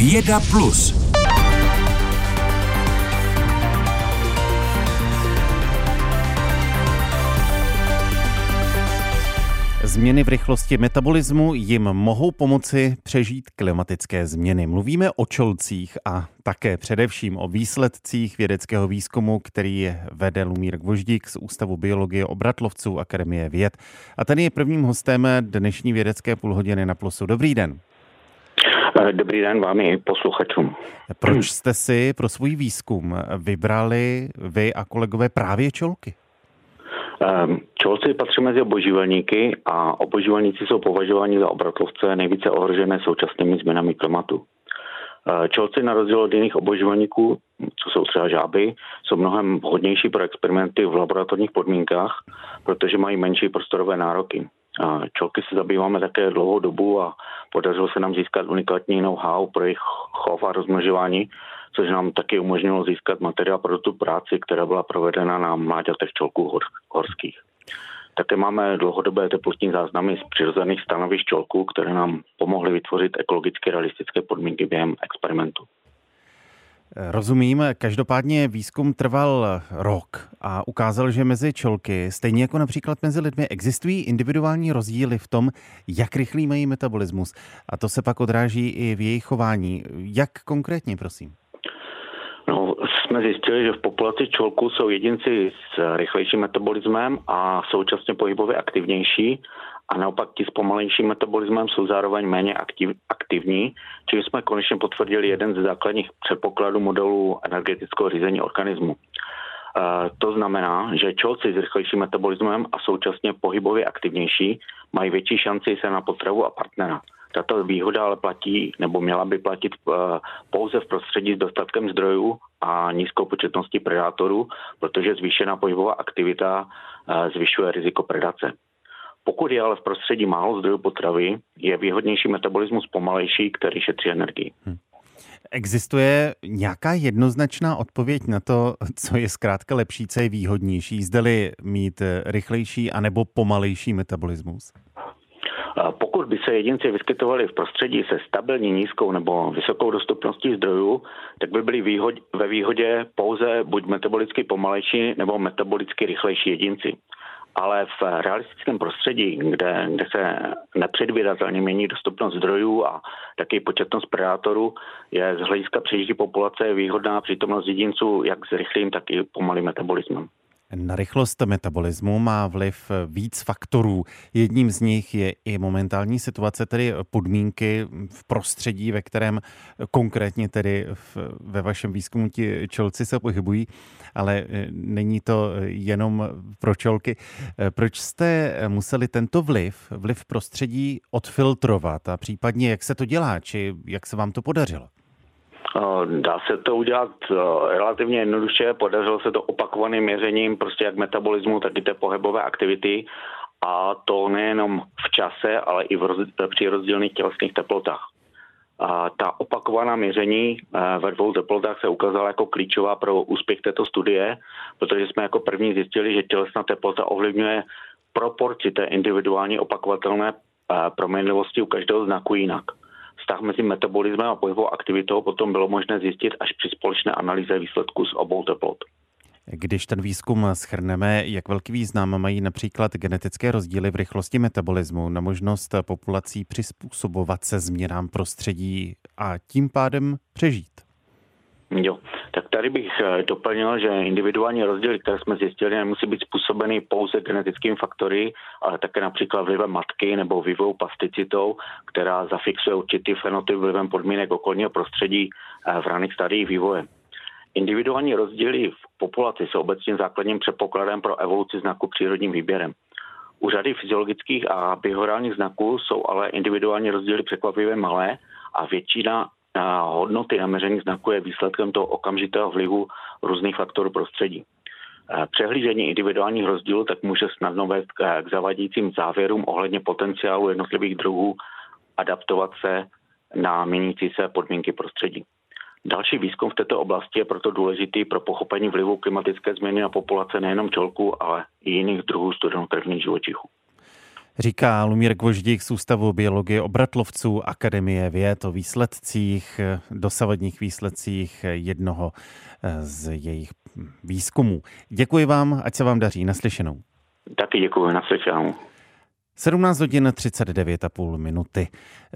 Věda Plus. Změny v rychlosti metabolismu jim mohou pomoci přežít klimatické změny. Mluvíme o čolcích a také především o výsledcích vědeckého výzkumu, který vede Lumír Gvoždík z Ústavu biologie obratlovců Akademie věd. A ten je prvním hostem dnešní vědecké půlhodiny na Plusu. Dobrý den. Dobrý den vám i posluchačům. Proč jste si pro svůj výzkum vybrali vy a kolegové právě čolky? Ehm, čolci patří mezi obožívalníky a obožívalníci jsou považováni za obratlovce nejvíce ohrožené současnými změnami klimatu. Ehm, čolci na rozdíl od jiných obožívalníků, co jsou třeba žáby, jsou mnohem vhodnější pro experimenty v laboratorních podmínkách, protože mají menší prostorové nároky. Čolky se zabýváme také dlouhou dobu a podařilo se nám získat unikátní know-how pro jejich chov a rozmnožování, což nám taky umožnilo získat materiál pro tu práci, která byla provedena na mláďatech čolků hor, horských. Také máme dlouhodobé teplotní záznamy z přirozených stanovišť čolků, které nám pomohly vytvořit ekologicky realistické podmínky během experimentu. Rozumím, každopádně výzkum trval rok a ukázal, že mezi čolky, stejně jako například mezi lidmi, existují individuální rozdíly v tom, jak rychlý mají metabolismus. A to se pak odráží i v jejich chování. Jak konkrétně, prosím? No, jsme zjistili, že v populaci čolků jsou jedinci s rychlejším metabolismem a současně pohybově aktivnější a naopak ti s pomalejším metabolismem jsou zároveň méně aktiv, aktivní, čím jsme konečně potvrdili jeden ze základních předpokladů modelu energetického řízení organismu. E, to znamená, že čolci s rychlejším metabolismem a současně pohybově aktivnější mají větší šanci se na potravu a partnera. Tato výhoda ale platí, nebo měla by platit eh, pouze v prostředí s dostatkem zdrojů a nízkou početností predátorů, protože zvýšená pohybová aktivita eh, zvyšuje riziko predace. Pokud je ale v prostředí málo zdrojů potravy, je výhodnější metabolismus pomalejší, který šetří energii. Hmm. Existuje nějaká jednoznačná odpověď na to, co je zkrátka lepší, co je výhodnější? Zdali mít rychlejší anebo pomalejší metabolismus? Pokud by se jedinci vyskytovali v prostředí se stabilní nízkou nebo vysokou dostupností zdrojů, tak by byli výhod, ve výhodě pouze buď metabolicky pomalejší nebo metabolicky rychlejší jedinci. Ale v realistickém prostředí, kde, kde se nepředvídatelně mění dostupnost zdrojů a taky početnost predátorů, je z hlediska přežití populace výhodná přítomnost jedinců jak s rychlým, tak i pomalým metabolismem. Na rychlost metabolismu má vliv víc faktorů. Jedním z nich je i momentální situace, tedy podmínky v prostředí, ve kterém konkrétně tedy v, ve vašem výzkumu ti čolci se pohybují, ale e, není to jenom pro čolky. E, proč jste museli tento vliv, vliv prostředí odfiltrovat a případně jak se to dělá, či jak se vám to podařilo? Dá se to udělat relativně jednoduše, podařilo se to opakovaným měřením prostě jak metabolismu, tak i té pohybové aktivity a to nejenom v čase, ale i v roz, při rozdílných tělesných teplotách. A ta opakovaná měření ve dvou teplotách se ukázala jako klíčová pro úspěch této studie, protože jsme jako první zjistili, že tělesná teplota ovlivňuje proporci té individuální opakovatelné proměnlivosti u každého znaku jinak vztah mezi metabolismem a pohybovou aktivitou potom bylo možné zjistit až při společné analýze výsledků z obou teplot. Když ten výzkum schrneme, jak velký význam mají například genetické rozdíly v rychlosti metabolismu na možnost populací přizpůsobovat se změnám prostředí a tím pádem přežít? Jo, tak tady bych eh, doplnil, že individuální rozdíly, které jsme zjistili, nemusí být způsobeny pouze genetickými faktory, ale také například vlivem matky nebo vývojou plasticitou, která zafixuje určitý fenotyp vlivem podmínek okolního prostředí eh, v raných stadiích vývoje. Individuální rozdíly v populaci jsou obecně základním předpokladem pro evoluci znaku přírodním výběrem. U řady fyziologických a behaviorálních znaků jsou ale individuální rozdíly překvapivě malé a většina hodnoty naměřených znaků je výsledkem toho okamžitého vlivu různých faktorů prostředí. Přehlížení individuálních rozdílů tak může snadno vést k zavadícím závěrům ohledně potenciálu jednotlivých druhů adaptovat se na měnící se podmínky prostředí. Další výzkum v této oblasti je proto důležitý pro pochopení vlivu klimatické změny na populace nejenom čolků, ale i jiných druhů studenokrvných živočichů. Říká Lumír Gvoždík z Ústavu biologie obratlovců Akademie věd o výsledcích, dosavadních výsledcích jednoho z jejich výzkumů. Děkuji vám, ať se vám daří. Naslyšenou. Taky děkuji, naslyšenou. 17 hodin 39,5 minuty.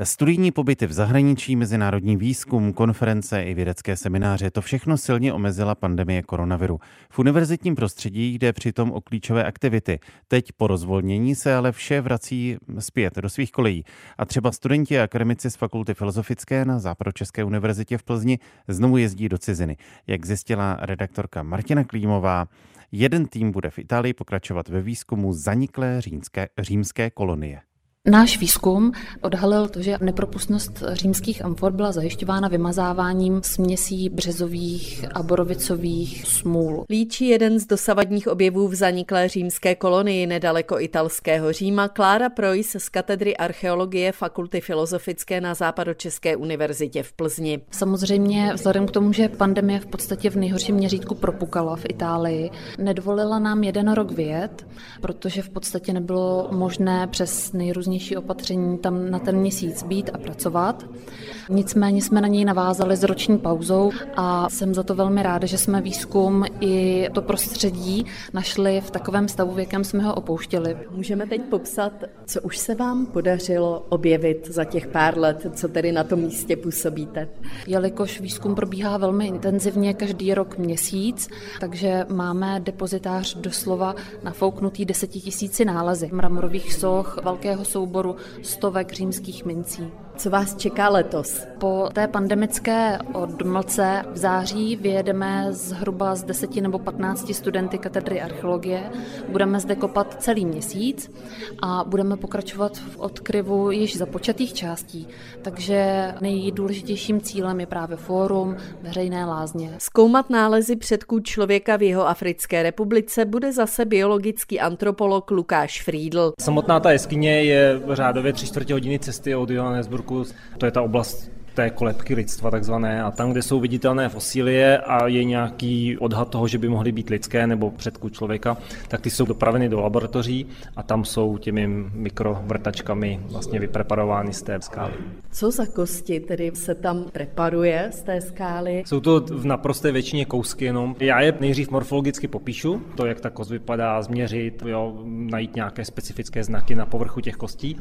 Studijní pobyty v zahraničí, mezinárodní výzkum, konference i vědecké semináře, to všechno silně omezila pandemie koronaviru. V univerzitním prostředí jde přitom o klíčové aktivity. Teď po rozvolnění se ale vše vrací zpět do svých kolejí. A třeba studenti a akademici z Fakulty filozofické na Západočeské univerzitě v Plzni znovu jezdí do ciziny. Jak zjistila redaktorka Martina Klímová, Jeden tým bude v Itálii pokračovat ve výzkumu zaniklé římské, římské kolonie. Náš výzkum odhalil to, že nepropustnost římských amfor byla zajišťována vymazáváním směsí březových a borovicových smůl. Líčí jeden z dosavadních objevů v zaniklé římské kolonii nedaleko italského Říma Klára Projs z katedry archeologie Fakulty filozofické na Západočeské univerzitě v Plzni. Samozřejmě vzhledem k tomu, že pandemie v podstatě v nejhorším měřítku propukala v Itálii, nedovolila nám jeden rok vyjet, protože v podstatě nebylo možné přes nejrůznější nejrůznější opatření tam na ten měsíc být a pracovat. Nicméně jsme na něj navázali s roční pauzou a jsem za to velmi ráda, že jsme výzkum i to prostředí našli v takovém stavu, v jakém jsme ho opouštěli. Můžeme teď popsat, co už se vám podařilo objevit za těch pár let, co tedy na tom místě působíte? Jelikož výzkum probíhá velmi intenzivně každý rok měsíc, takže máme depozitář doslova nafouknutý desetitisíci nálezy mramorových soch, velkého souboru stovek římských mincí. Co vás čeká letos? Po té pandemické odmlce v září vyjedeme zhruba z 10 nebo 15 studenty katedry archeologie. Budeme zde kopat celý měsíc a budeme pokračovat v odkryvu již započatých částí. Takže nejdůležitějším cílem je právě fórum veřejné lázně. Zkoumat nálezy předků člověka v jeho Africké republice bude zase biologický antropolog Lukáš Friedl. Samotná ta jeskyně je řádově tři čtvrtě hodiny cesty od Johannesburgu Turku, to je ta oblast té kolebky lidstva takzvané a tam, kde jsou viditelné fosílie a je nějaký odhad toho, že by mohly být lidské nebo předku člověka, tak ty jsou dopraveny do laboratoří a tam jsou těmi mikrovrtačkami vlastně vypreparovány z té skály. Co za kosti tedy se tam preparuje z té skály? Jsou to v naprosté většině kousky jenom. Já je nejdřív morfologicky popíšu, to, jak ta kost vypadá, změřit, jo, najít nějaké specifické znaky na povrchu těch kostí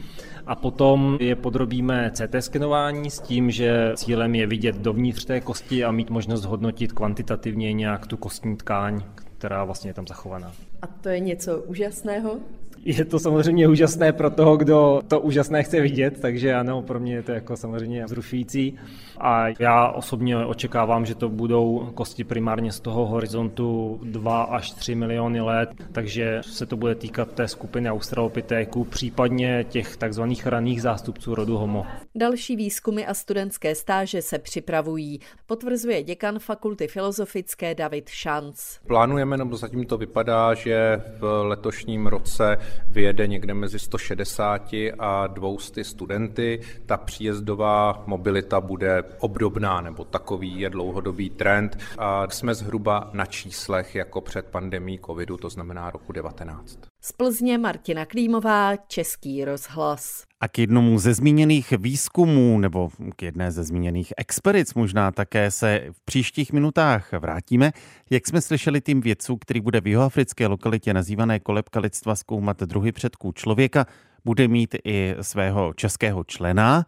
a potom je podrobíme CT skenování s tím, že že cílem je vidět dovnitř té kosti a mít možnost hodnotit kvantitativně nějak tu kostní tkáň, která vlastně je tam zachovaná. A to je něco úžasného? Je to samozřejmě úžasné pro toho, kdo to úžasné chce vidět, takže ano, pro mě je to jako samozřejmě zrušující. A já osobně očekávám, že to budou kosti primárně z toho horizontu 2 až 3 miliony let, takže se to bude týkat té skupiny australopitéků, případně těch takzvaných raných zástupců rodu Homo. Další výzkumy a studentské stáže se připravují, potvrzuje děkan Fakulty filozofické David Šanc. Plánujeme, nebo zatím to vypadá, že v letošním roce vyjede někde mezi 160 a 200 studenty. Ta příjezdová mobilita bude obdobná, nebo takový je dlouhodobý trend. A jsme zhruba na číslech jako před pandemí covidu, to znamená roku 19. Z Plzně Martina Klímová, Český rozhlas. A k jednomu ze zmíněných výzkumů, nebo k jedné ze zmíněných expedic možná také se v příštích minutách vrátíme. Jak jsme slyšeli tým vědců, který bude v jihoafrické lokalitě nazývané kolebka lidstva zkoumat druhy předků člověka, bude mít i svého českého člena.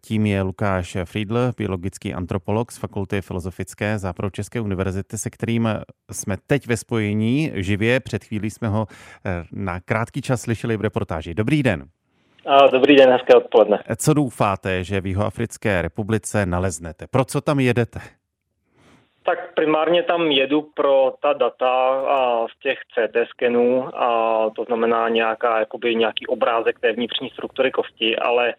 Tím je Lukáš Friedl, biologický antropolog z Fakulty filozofické Západočeské univerzity, se kterým jsme teď ve spojení živě. Před chvílí jsme ho na krátký čas slyšeli v reportáži. Dobrý den. Dobrý den, hezké odpoledne. Co doufáte, že v Jihoafrické republice naleznete? Pro co tam jedete? Tak primárně tam jedu pro ta data z těch CT skenů, a to znamená nějaká, jakoby nějaký obrázek té vnitřní struktury kosti, ale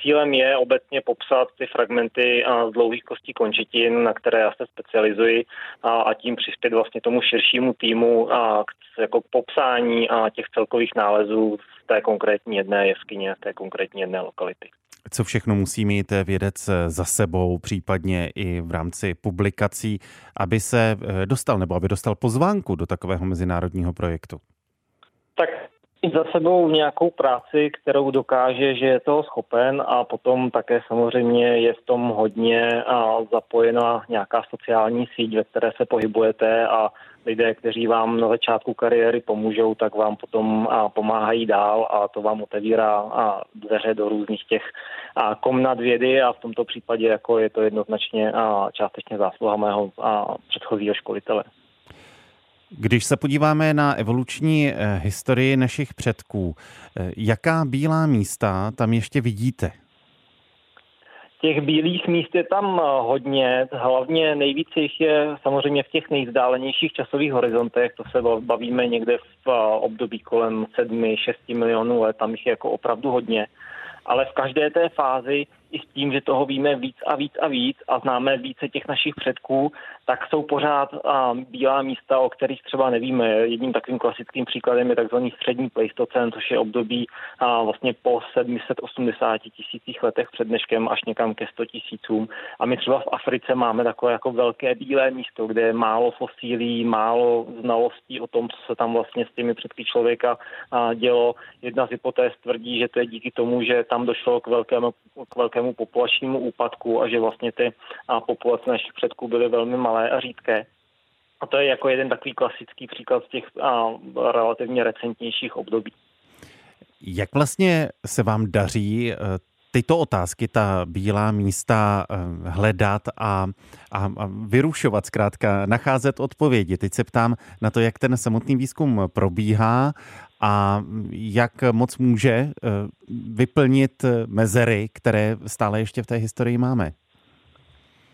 cílem je obecně popsat ty fragmenty z dlouhých kostí končetin, na které já se specializuji a tím přispět vlastně tomu širšímu týmu jako k popsání těch celkových nálezů v té konkrétní jedné jeskyně, v té konkrétní jedné lokality co všechno musí mít vědec za sebou, případně i v rámci publikací, aby se eh, dostal nebo aby dostal pozvánku do takového mezinárodního projektu? Tak za sebou nějakou práci, kterou dokáže, že je toho schopen a potom také samozřejmě je v tom hodně zapojena nějaká sociální síť, ve které se pohybujete a lidé, kteří vám na začátku kariéry pomůžou, tak vám potom pomáhají dál a to vám otevírá dveře do různých těch komnat vědy a v tomto případě jako je to jednoznačně částečně zásluha mého předchozího školitele. Když se podíváme na evoluční eh, historii našich předků, eh, jaká bílá místa tam ještě vidíte? Těch bílých míst je tam eh, hodně, hlavně nejvíce jich je samozřejmě v těch nejvzdálenějších časových horizontech, to se bavíme někde v období kolem 7-6 milionů let, tam jich je jako opravdu hodně. Ale v každé té fázi i s tím, že toho víme víc a víc a víc a známe více těch našich předků, tak jsou pořád bílá místa, o kterých třeba nevíme. Jedním takovým klasickým příkladem je takzvaný střední pleistocén, což je období a, vlastně po 780 tisících letech před dneškem až někam ke 100 tisícům. A my třeba v Africe máme takové jako velké bílé místo, kde je málo fosílí, málo znalostí o tom, co se tam vlastně s těmi předky člověka dělo. Jedna z hypotéz tvrdí, že to je díky tomu, že tam došlo k velkému, k velkému populačnímu úpadku a že vlastně ty populace našich předků byly velmi malé malé a řídké. A to je jako jeden takový klasický příklad z těch a, relativně recentnějších období. Jak vlastně se vám daří eh, tyto otázky, ta bílá místa eh, hledat a, a, a vyrušovat, zkrátka nacházet odpovědi. Teď se ptám na to, jak ten samotný výzkum probíhá a jak moc může eh, vyplnit mezery, které stále ještě v té historii máme.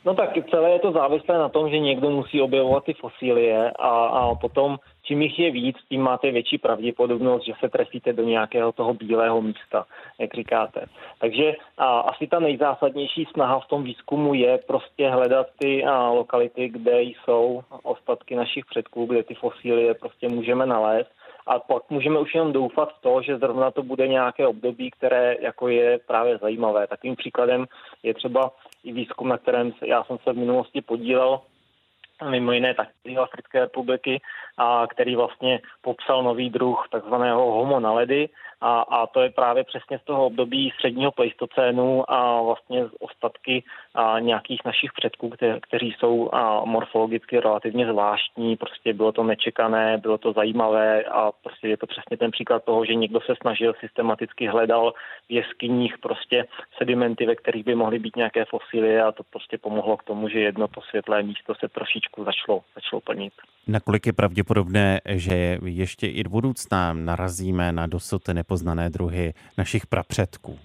No tak celé je to závislé na tom, že někdo musí objevovat ty fosílie a, a potom čím jich je víc, tím máte větší pravděpodobnost, že se trefíte do nějakého toho bílého místa, jak říkáte. Takže a, asi ta nejzásadnější snaha v tom výzkumu je prostě hledat ty a, lokality, kde jsou ostatky našich předků, kde ty fosílie prostě můžeme nalézt a pak můžeme už jenom doufat v to, že zrovna to bude nějaké období, které jako je právě zajímavé. Takovým příkladem je třeba i výzkum, na kterém já jsem se v minulosti podílel, mimo jiné taky Africké republiky, a který vlastně popsal nový druh takzvaného homo naledy, a, a to je právě přesně z toho období středního pleistocénu a vlastně z ostatky a nějakých našich předků, kte, kteří jsou a morfologicky relativně zvláštní. Prostě bylo to nečekané, bylo to zajímavé a prostě je to přesně ten příklad toho, že někdo se snažil systematicky hledal v jeskyních prostě sedimenty, ve kterých by mohly být nějaké fosilie a to prostě pomohlo k tomu, že jedno to světlé místo se trošičku začalo, začalo plnit. Nakolik je pravděpodobné, že ještě i do budoucna narazíme na dosud nepoznané druhy našich prapředků?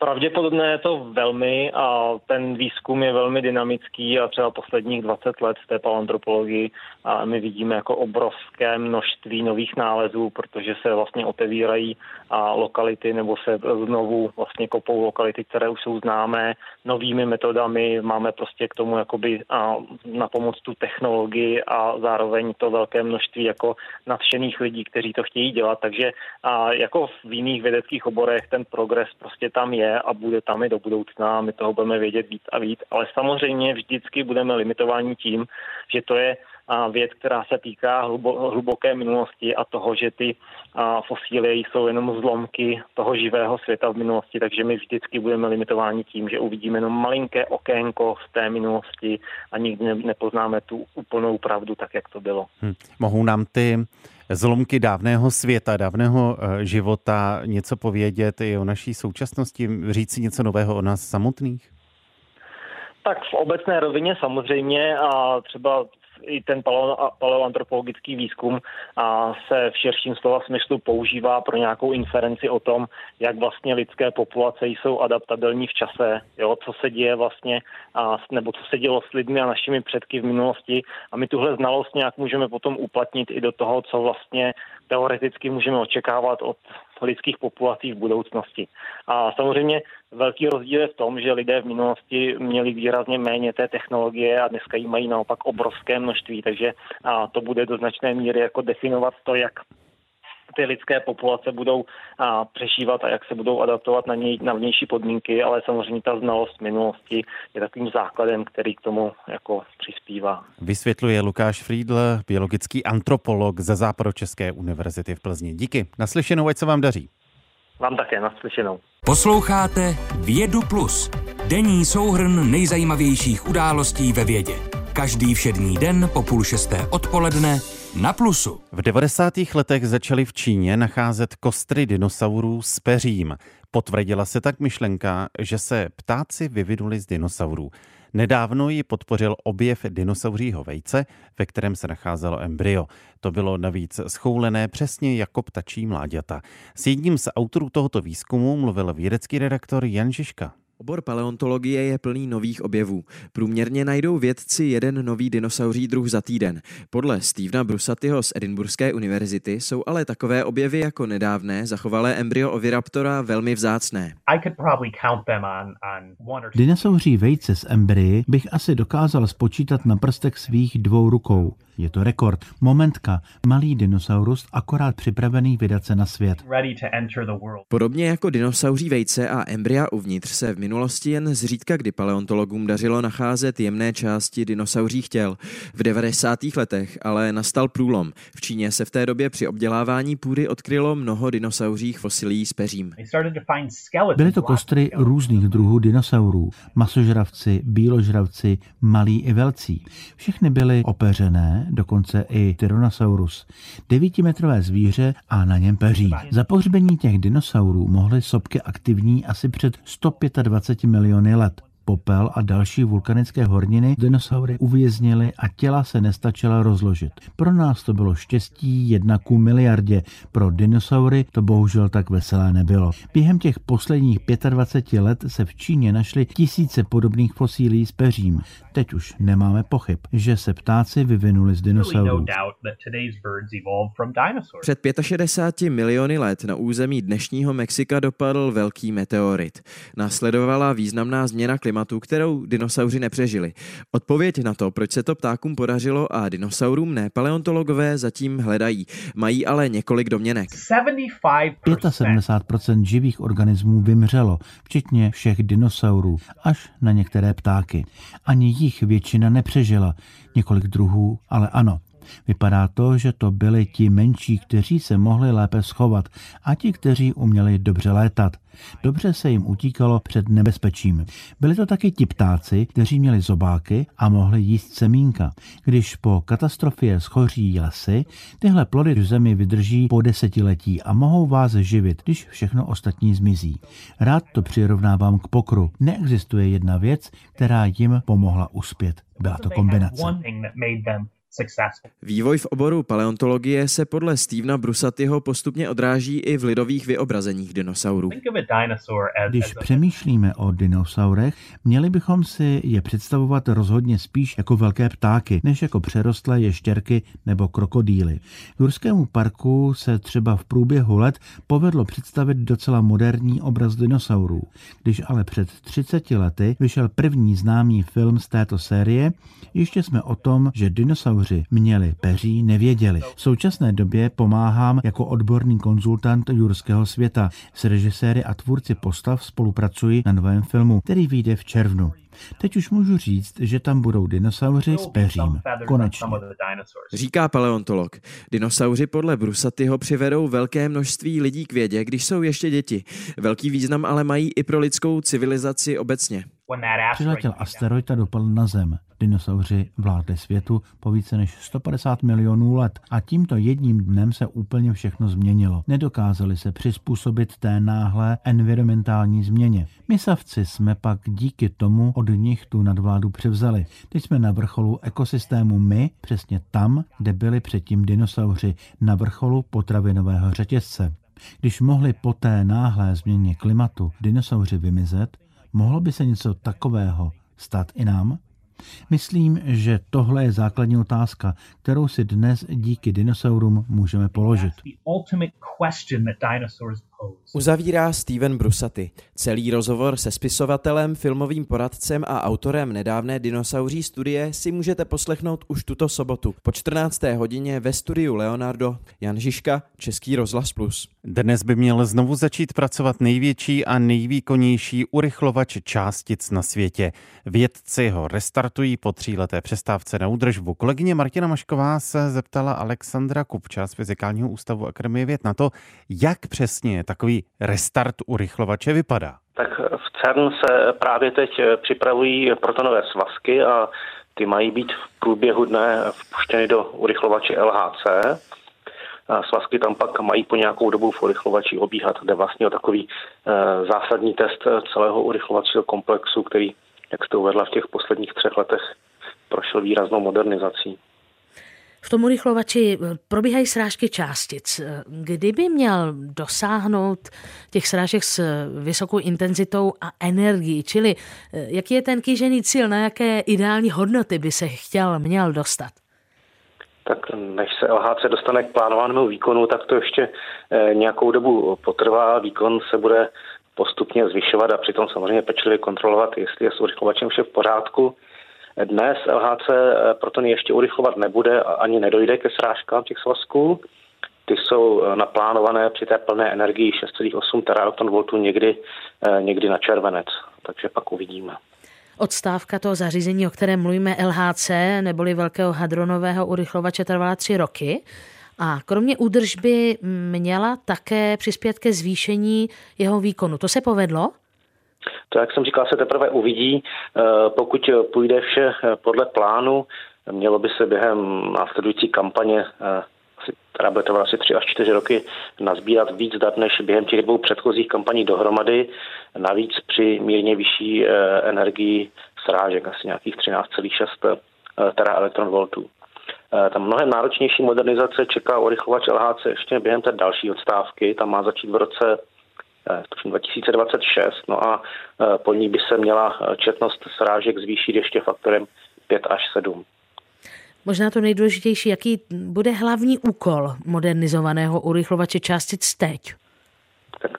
Pravděpodobné je to velmi a ten výzkum je velmi dynamický a třeba posledních 20 let v té paleontropologii a my vidíme jako obrovské množství nových nálezů, protože se vlastně otevírají a lokality nebo se znovu vlastně kopou lokality, které už jsou známé novými metodami. Máme prostě k tomu jakoby a na pomoc tu technologii a zároveň to velké množství jako nadšených lidí, kteří to chtějí dělat. Takže a jako v jiných vědeckých oborech ten progres prostě tam je a bude tam i do budoucna. My toho budeme vědět víc a víc, ale samozřejmě vždycky budeme limitováni tím, že to je věc, která se týká hluboké minulosti a toho, že ty fosílie jsou jenom zlomky toho živého světa v minulosti, takže my vždycky budeme limitováni tím, že uvidíme jenom malinké okénko z té minulosti a nikdy nepoznáme tu úplnou pravdu, tak jak to bylo. Hm. Mohou nám ty zlomky dávného světa, dávného eh, života něco povědět i o naší současnosti, říct si něco nového o nás samotných? Tak v obecné rovině samozřejmě a třeba i ten paleoantropologický výzkum a se v širším slova smyslu používá pro nějakou inferenci o tom, jak vlastně lidské populace jsou adaptabilní v čase, jo, co se děje vlastně, a, nebo co se dělo s lidmi a našimi předky v minulosti. A my tuhle znalost nějak můžeme potom uplatnit i do toho, co vlastně teoreticky můžeme očekávat od lidských populací v budoucnosti. A samozřejmě velký rozdíl je v tom, že lidé v minulosti měli výrazně méně té technologie a dneska jí mají naopak obrovské množství, takže a to bude do značné míry jako definovat to, jak ty lidské populace budou a, přežívat a jak se budou adaptovat na, něj, na vnější podmínky, ale samozřejmě ta znalost minulosti je takovým základem, který k tomu jako přispívá. Vysvětluje Lukáš Friedl, biologický antropolog ze Západočeské univerzity v Plzni. Díky. Naslyšenou, ať se vám daří. Vám také, naslyšenou. Posloucháte Vědu Plus, denní souhrn nejzajímavějších událostí ve vědě. Každý všední den po půl šesté odpoledne na Plusu. V 90. letech začaly v Číně nacházet kostry dinosaurů s peřím. Potvrdila se tak myšlenka, že se ptáci vyvinuli z dinosaurů. Nedávno ji podpořil objev dinosauřího vejce, ve kterém se nacházelo embryo. To bylo navíc schoulené přesně jako ptačí mláďata. S jedním z autorů tohoto výzkumu mluvil vědecký redaktor Jan Žižka. Obor paleontologie je plný nových objevů. Průměrně najdou vědci jeden nový dinosauří druh za týden. Podle Stevena Brusatyho z Edinburghské univerzity jsou ale takové objevy jako nedávné zachovalé embryo oviraptora velmi vzácné. Dinosauří vejce z embryi bych asi dokázal spočítat na prstech svých dvou rukou. Je to rekord. Momentka, malý dinosaurus akorát připravený vydat se na svět. Podobně jako dinosauří vejce a embrya uvnitř se v minulosti jen zřídka kdy paleontologům dařilo nacházet jemné části dinosauřích těl. V 90. letech ale nastal průlom. V Číně se v té době při obdělávání půdy odkrylo mnoho dinosauřích fosilí s peřím. Byly to kostry různých druhů dinosaurů, masožravci, bíložravci, malí i velcí. Všechny byly opeřené, dokonce i Tyrannosaurus. Devítimetrové zvíře a na něm peří. Za pohřbení těch dinosaurů mohly sopky aktivní asi před 125 miliony let popel a další vulkanické horniny dinosaury uvěznily a těla se nestačila rozložit. Pro nás to bylo štěstí jedna ku miliardě, pro dinosaury to bohužel tak veselé nebylo. Během těch posledních 25 let se v Číně našly tisíce podobných fosílí s peřím. Teď už nemáme pochyb, že se ptáci vyvinuli z dinosaurů. Před 65 miliony let na území dnešního Mexika dopadl velký meteorit. Následovala významná změna klimatu, kterou dinosauři nepřežili. Odpověď na to, proč se to ptákům podařilo a dinosaurům ne, paleontologové zatím hledají. Mají ale několik domněnek. 75% živých organismů vymřelo, včetně všech dinosaurů, až na některé ptáky. Ani jich většina nepřežila, několik druhů, ale ano. Vypadá to, že to byli ti menší, kteří se mohli lépe schovat a ti, kteří uměli dobře létat. Dobře se jim utíkalo před nebezpečím. Byli to taky ti ptáci, kteří měli zobáky a mohli jíst semínka. Když po katastrofě schoří lesy, tyhle plody v zemi vydrží po desetiletí a mohou vás živit, když všechno ostatní zmizí. Rád to přirovnávám k pokru. Neexistuje jedna věc, která jim pomohla uspět. Byla to kombinace. Vývoj v oboru paleontologie se podle Stevena Brusatyho postupně odráží i v lidových vyobrazeních dinosaurů. Když přemýšlíme o dinosaurech, měli bychom si je představovat rozhodně spíš jako velké ptáky, než jako přerostlé ještěrky nebo krokodýly. V Jurskému parku se třeba v průběhu let povedlo představit docela moderní obraz dinosaurů. Když ale před 30 lety vyšel první známý film z této série, ještě jsme o tom, že dinosaur dinosauři měli peří, nevěděli. V současné době pomáhám jako odborný konzultant jurského světa. S režiséry a tvůrci postav spolupracuji na novém filmu, který vyjde v červnu. Teď už můžu říct, že tam budou dinosauři s peřím. Konečně. Říká paleontolog. Dinosauři podle Brusatyho přivedou velké množství lidí k vědě, když jsou ještě děti. Velký význam ale mají i pro lidskou civilizaci obecně. Přiletěl asteroid a dopadl na Zem. Dinosauři vládli světu po více než 150 milionů let a tímto jedním dnem se úplně všechno změnilo. Nedokázali se přizpůsobit té náhlé environmentální změně. My savci jsme pak díky tomu od nich tu nadvládu převzali. Teď jsme na vrcholu ekosystému my, přesně tam, kde byli předtím dinosauři, na vrcholu potravinového řetězce. Když mohli po té náhlé změně klimatu dinosauři vymizet, mohlo by se něco takového stát i nám? Myslím, že tohle je základní otázka, kterou si dnes díky dinosaurům můžeme položit. Uzavírá Steven Brusaty. Celý rozhovor se spisovatelem, filmovým poradcem a autorem nedávné dinosauří studie si můžete poslechnout už tuto sobotu po 14. hodině ve studiu Leonardo Jan Žižka, Český rozhlas Plus. Dnes by měl znovu začít pracovat největší a nejvýkonnější urychlovač částic na světě. Vědci ho restartují po tříleté přestávce na údržbu. Kolegyně Martina Mašková se zeptala Alexandra Kupča z Fyzikálního ústavu Akademie věd na to, jak přesně takový restart urychlovače vypadá. Tak v CERN se právě teď připravují protonové svazky a ty mají být v průběhu dne vpuštěny do urychlovače LHC. A svazky tam pak mají po nějakou dobu v urychlovači obíhat. Jde vlastně o takový e, zásadní test celého urychlovacího komplexu, který, jak jste uvedla, v těch posledních třech letech prošel výraznou modernizací. V tom urychlovači eh, probíhají srážky částic. Eh, kdyby měl dosáhnout těch srážek s vysokou intenzitou a energií, čili eh, jaký je ten kýžený cíl, na jaké ideální hodnoty by se chtěl, měl dostat? Tak než se LHC dostane k plánovanému výkonu, tak to ještě nějakou dobu potrvá. Výkon se bude postupně zvyšovat a přitom samozřejmě pečlivě kontrolovat, jestli je s urychlovačem vše v pořádku. Dnes LHC eh, proto ještě urychlovat nebude ani nedojde ke srážkám těch svazků. Ty jsou eh, naplánované při té plné energii 6,8 TWh někdy, eh, někdy na červenec, takže pak uvidíme. Odstávka toho zařízení, o kterém mluvíme LHC, neboli velkého hadronového urychlovače, trvala tři roky. A kromě údržby měla také přispět ke zvýšení jeho výkonu. To se povedlo? To, jak jsem říkal, se teprve uvidí. Eh, pokud půjde vše eh, podle plánu, mělo by se během následující kampaně eh, která bude trvat asi 3 až 4 roky, nazbírat víc dat než během těch dvou předchozích kampaní dohromady. Navíc při mírně vyšší energii srážek, asi nějakých 13,6 tera elektronvoltů. Tam mnohem náročnější modernizace čeká urychlovač LHC ještě během té další odstávky. Tam má začít v roce 2026, eh, no a eh, po ní by se měla eh, četnost srážek zvýšit ještě faktorem 5 až 7. Možná to nejdůležitější, jaký bude hlavní úkol modernizovaného urychlovače částic teď? Tak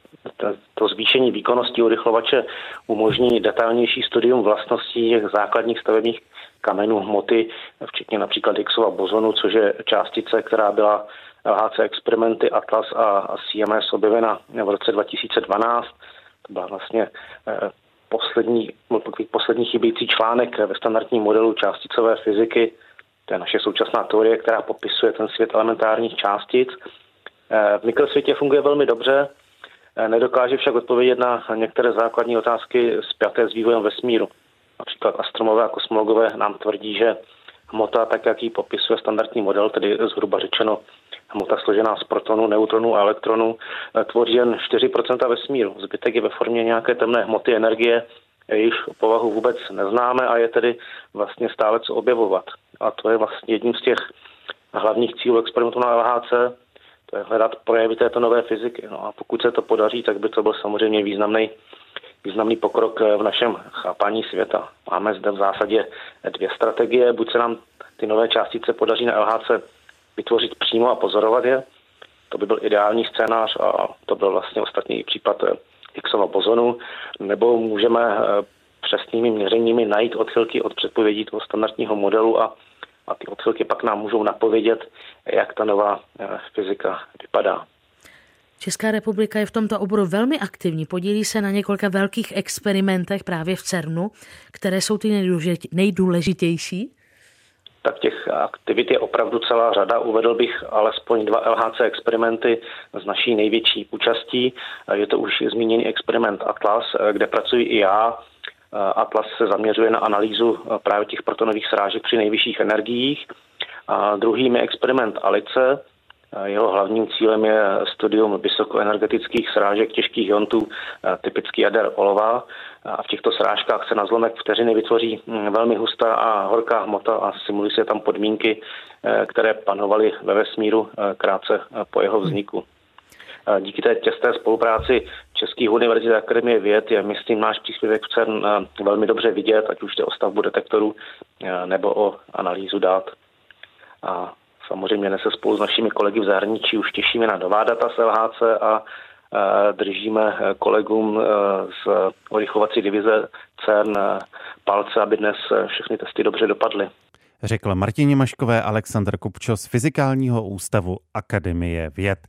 to zvýšení výkonnosti urychlovače umožní detailnější studium vlastností těch základních stavebních kamenů hmoty, včetně například Higgsova bozonu, což je částice, která byla LHC experimenty Atlas a CMS objevena v roce 2012. To byla vlastně eh, poslední, poslední chybějící článek ve standardním modelu částicové fyziky. To je naše současná teorie, která popisuje ten svět elementárních částic. Eh, v mikrosvětě funguje velmi dobře, eh, nedokáže však odpovědět na některé základní otázky spjaté s vývojem vesmíru. Například astromové a kosmologové nám tvrdí, že hmota, tak jak ji popisuje standardní model, tedy zhruba řečeno hmota složená z protonů, neutronů a elektronů, eh, tvoří jen 4% vesmíru. Zbytek je ve formě nějaké temné hmoty energie, jejíž povahu vůbec neznáme a je tedy vlastně stále co objevovat. A to je vlastně jedním z těch hlavních cílů experimentu na LHC, to je hledat projevy této nové fyziky. No a pokud se to podaří, tak by to byl samozřejmě významný, významný pokrok eh, v našem chápání světa. Máme zde v zásadě dvě strategie. Buď se nám ty nové částice podaří na LHC vytvořit přímo a pozorovat je. To by byl ideální scénář a to byl vlastně ostatní případ eh, Higgsova bozonu, nebo můžeme eh, přesnými měřeními najít odchylky od předpovědí toho standardního modelu a, a ty odchylky pak nám můžou napovědět, jak ta nová eh, fyzika vypadá. Česká republika je v tomto oboru velmi aktivní, podílí se na několika velkých experimentech právě v CERNu, které jsou ty nejdůležitější tak těch aktivit je opravdu celá řada. Uvedl bych alespoň dva LHC experimenty s naší největší účastí. Je to už zmíněný experiment Atlas, kde pracuji i já. Atlas se zaměřuje na analýzu právě těch protonových srážek při nejvyšších energiích. A druhým je experiment Alice, jeho hlavním cílem je studium vysokoenergetických srážek těžkých iontů, typický jader olova. A v těchto srážkách se na zlomek vteřiny vytvoří hm, velmi hustá a horká hmota a simulují se tam podmínky, eh, které panovaly ve vesmíru eh, krátce po jeho vzniku. Díky té těsté spolupráci Českých univerzit a Akademie věd je, myslím, náš příspěvek v CERN velmi dobře vidět, ať už jde o stavbu detektorů nebo o analýzu dát. A samozřejmě ne se spolu s našimi kolegy v zahraničí už těšíme na nová data z LHC a držíme kolegům z urychlovací divize CERN palce, aby dnes všechny testy dobře dopadly řekl Martině Maškové Aleksandr Kupčo z Fyzikálního ústavu Akademie věd.